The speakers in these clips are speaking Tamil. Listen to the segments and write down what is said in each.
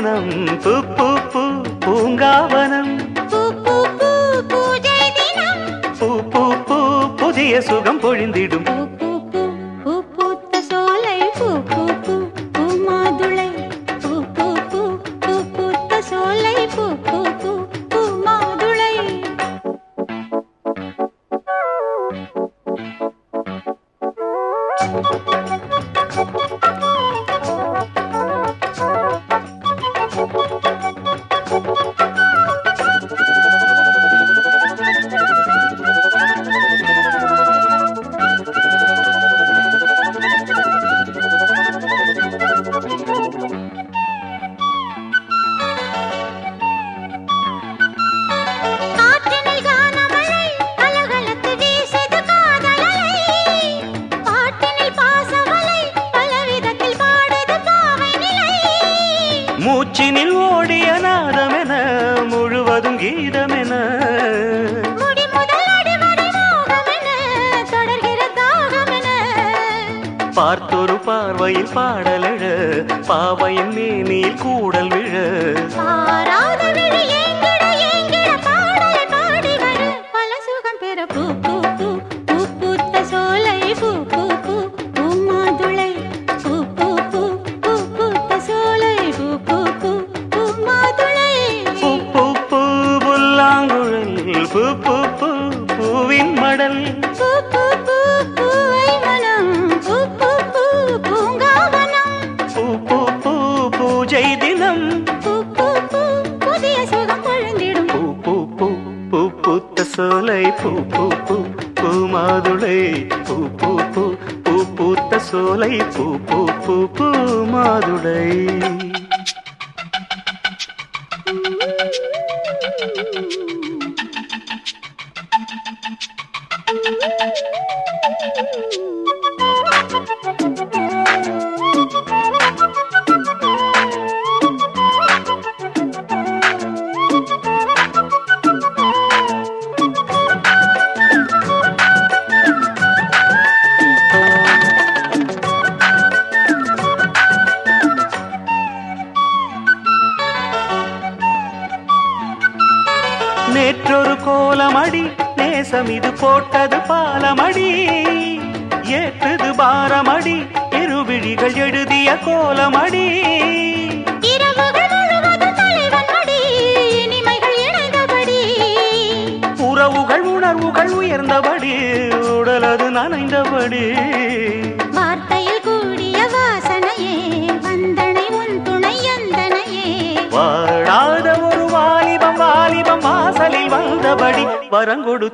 மனம். பூ பூ பூ பூங்காவனம். பூ பூ புதிய சுகம் பொழிந்திடும்.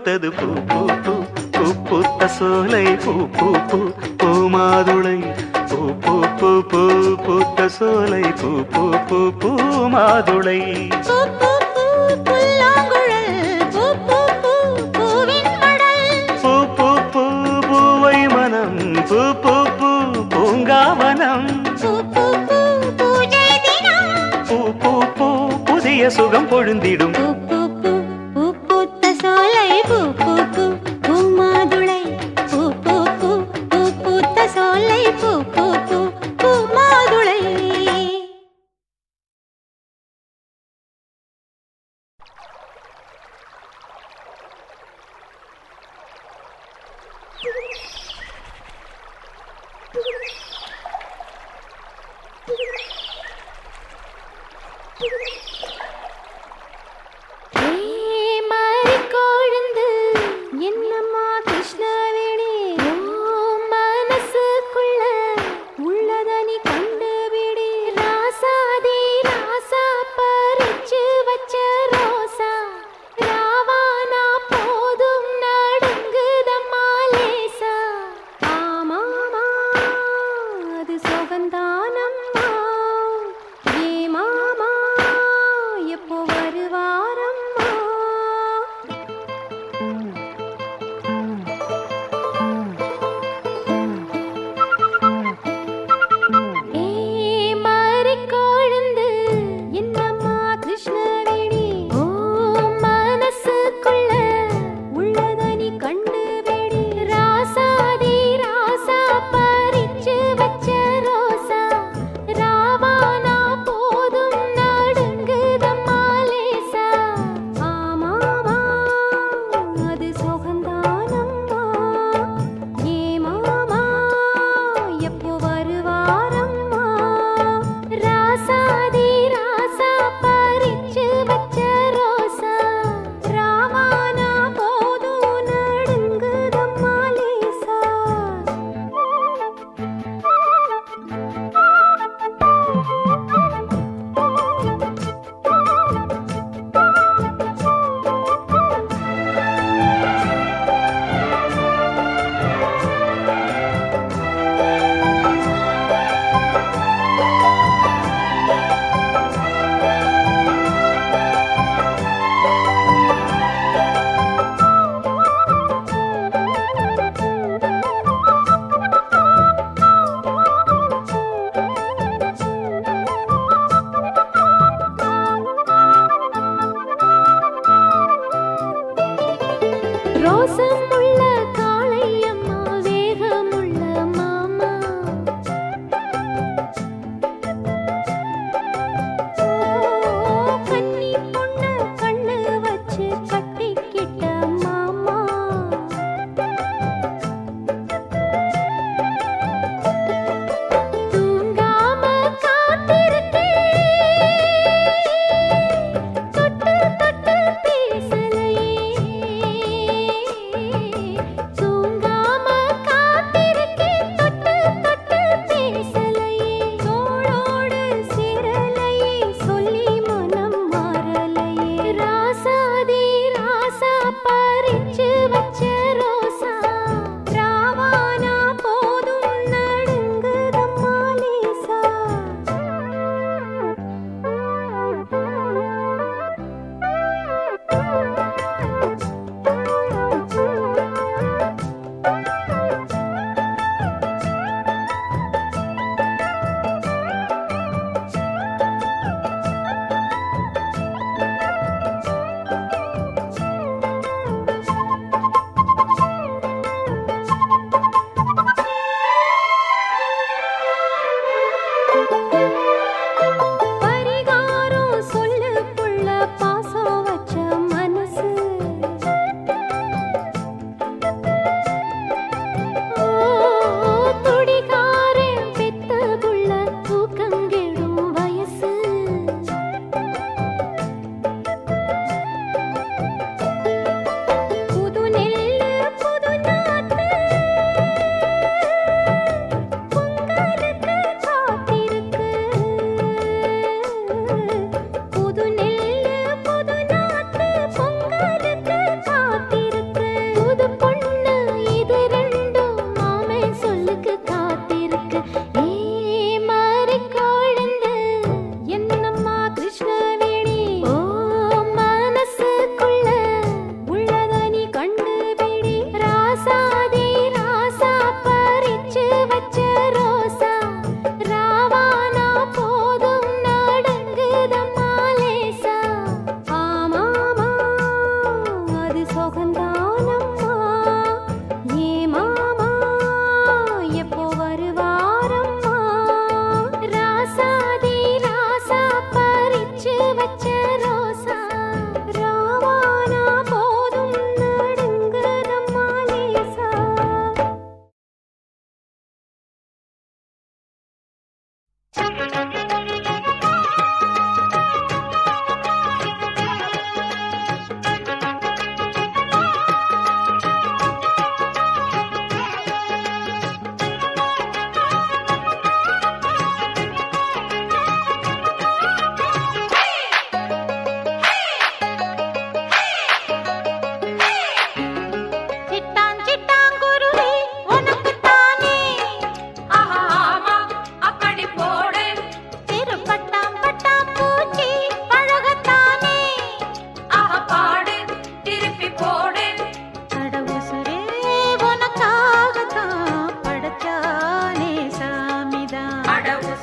பூத்தது பூ பூ பூ. பூ பூத்த சோலை பூ பூ பூ. பூ மாதுளை பூ பூ பூ. பூ பூத்த சோலை பூ பூ பூ. பூ மாதுளை பூ பூ பூ பூங்காவனம். பூ பூ பூ புதிய சுகம் பொழுந்திடும்.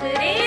City.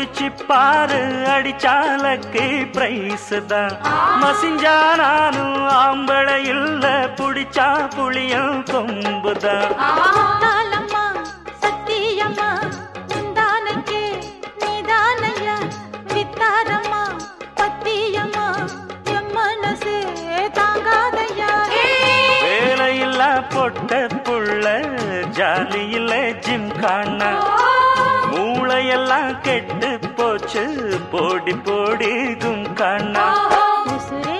புடிச்சு பாரு அடிச்சாலக்கு பிரைஸ் தான். மசிஞ்சா நானும் ஆம்பளை இல்ல புடிச்சா புளியும் கொம்புதான் தாளம்மா சத்தியம்மா முந்தானைக்கே நீதானையா? வித்தாரம்மா பத்தியம்மா என் மனசே தாங்காதையா? வேலையில்ல பொட்ட புள்ள ஜாலியில ஜிம் காண. மூளையெல்லாம் கெட்டு போச்சு. போடி போடி கும் காண உசுரே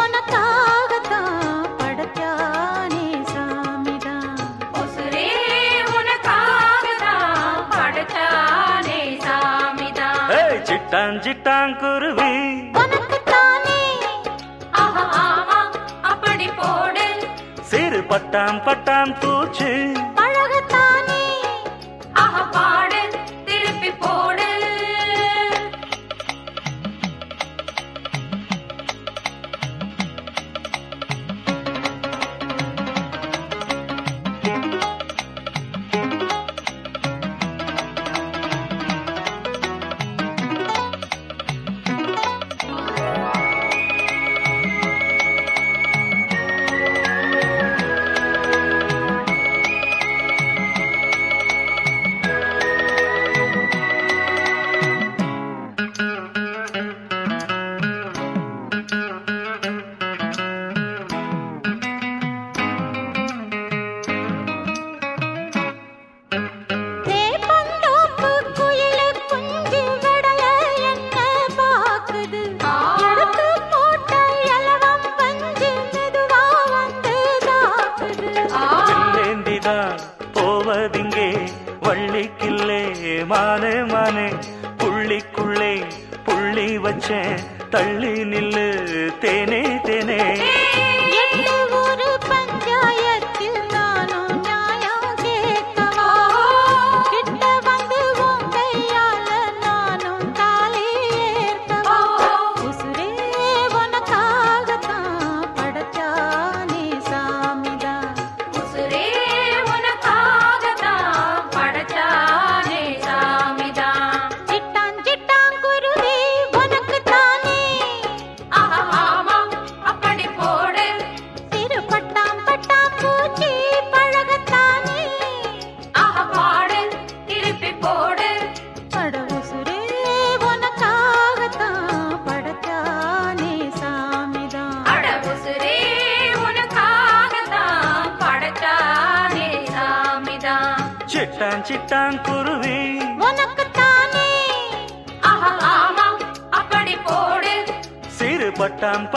உனக்காகத்தான் படைச்சானே சாமிதான் புள்ளி தள்ளி நில்லு தேனே தேனே.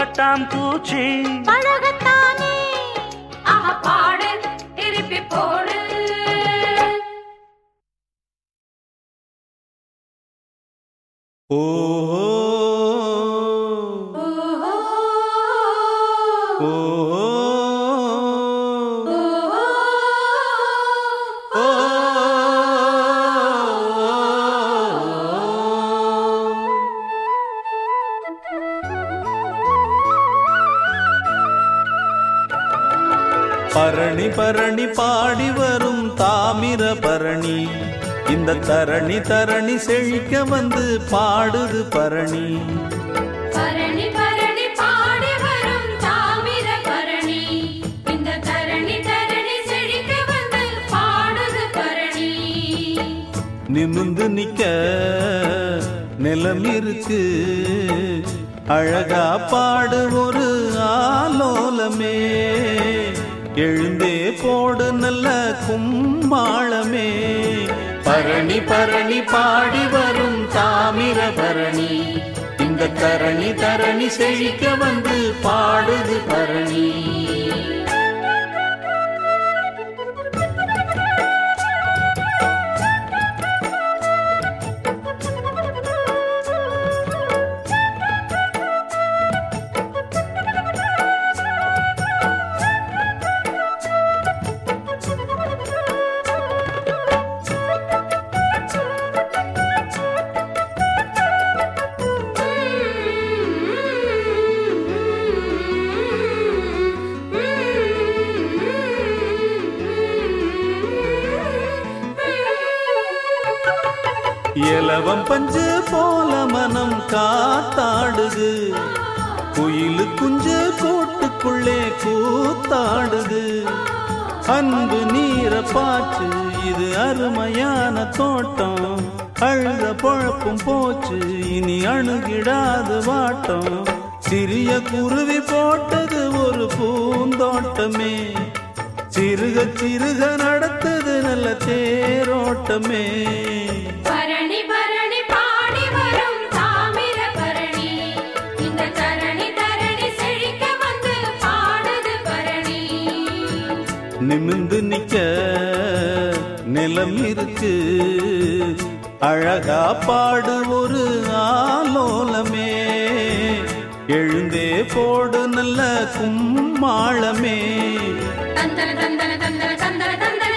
பட்டாம் பூச்சி. பழகத்தானே? ஆஹா பாடு திருப்பி போடு. ஓ பரணி. இந்த தரணி தரணி செழிக்க வந்து பாடுது பரணி. பரணி பரணி பாடி வரும் தாமிர பரணி. இந்த தரணி தரணி செழிக்க வந்து பாடுது பரணி. நிமிந்து நிக்க நிலம் இருக்கு அழகா பாடு ஒரு ஆலோலமே. எழுந்தே போடு நல்ல கும்மாளமே பரணி பரணி பாடி வரும் தாமிர பரணி. இந்த தரணி தரணி செழிக்க வந்து பாடுது பரணி. காத்தாடுது. குயில் குஞ்சு கோட்டுக்குள்ளே கூத்தாடுது. அன்பு நீரை பாச்சு இது அருமையான தோட்டம். அழுத பழப்பும் போச்சு இனி அணுகிடாது வாட்டம். சிறிய குருவி போட்டது ஒரு பூந்தோட்டமே. சிறுக சிறுக நடத்தது நல்ல தேரோட்டமே. நிமிந்து நிக்க நிலம் இருக்கு அழகா பாடு ஒரு ஆலோலமே. எழுந்தே போடு நல்ல கும்மாளமே. தந்தன தந்தன தந்தன தந்தன தந்தன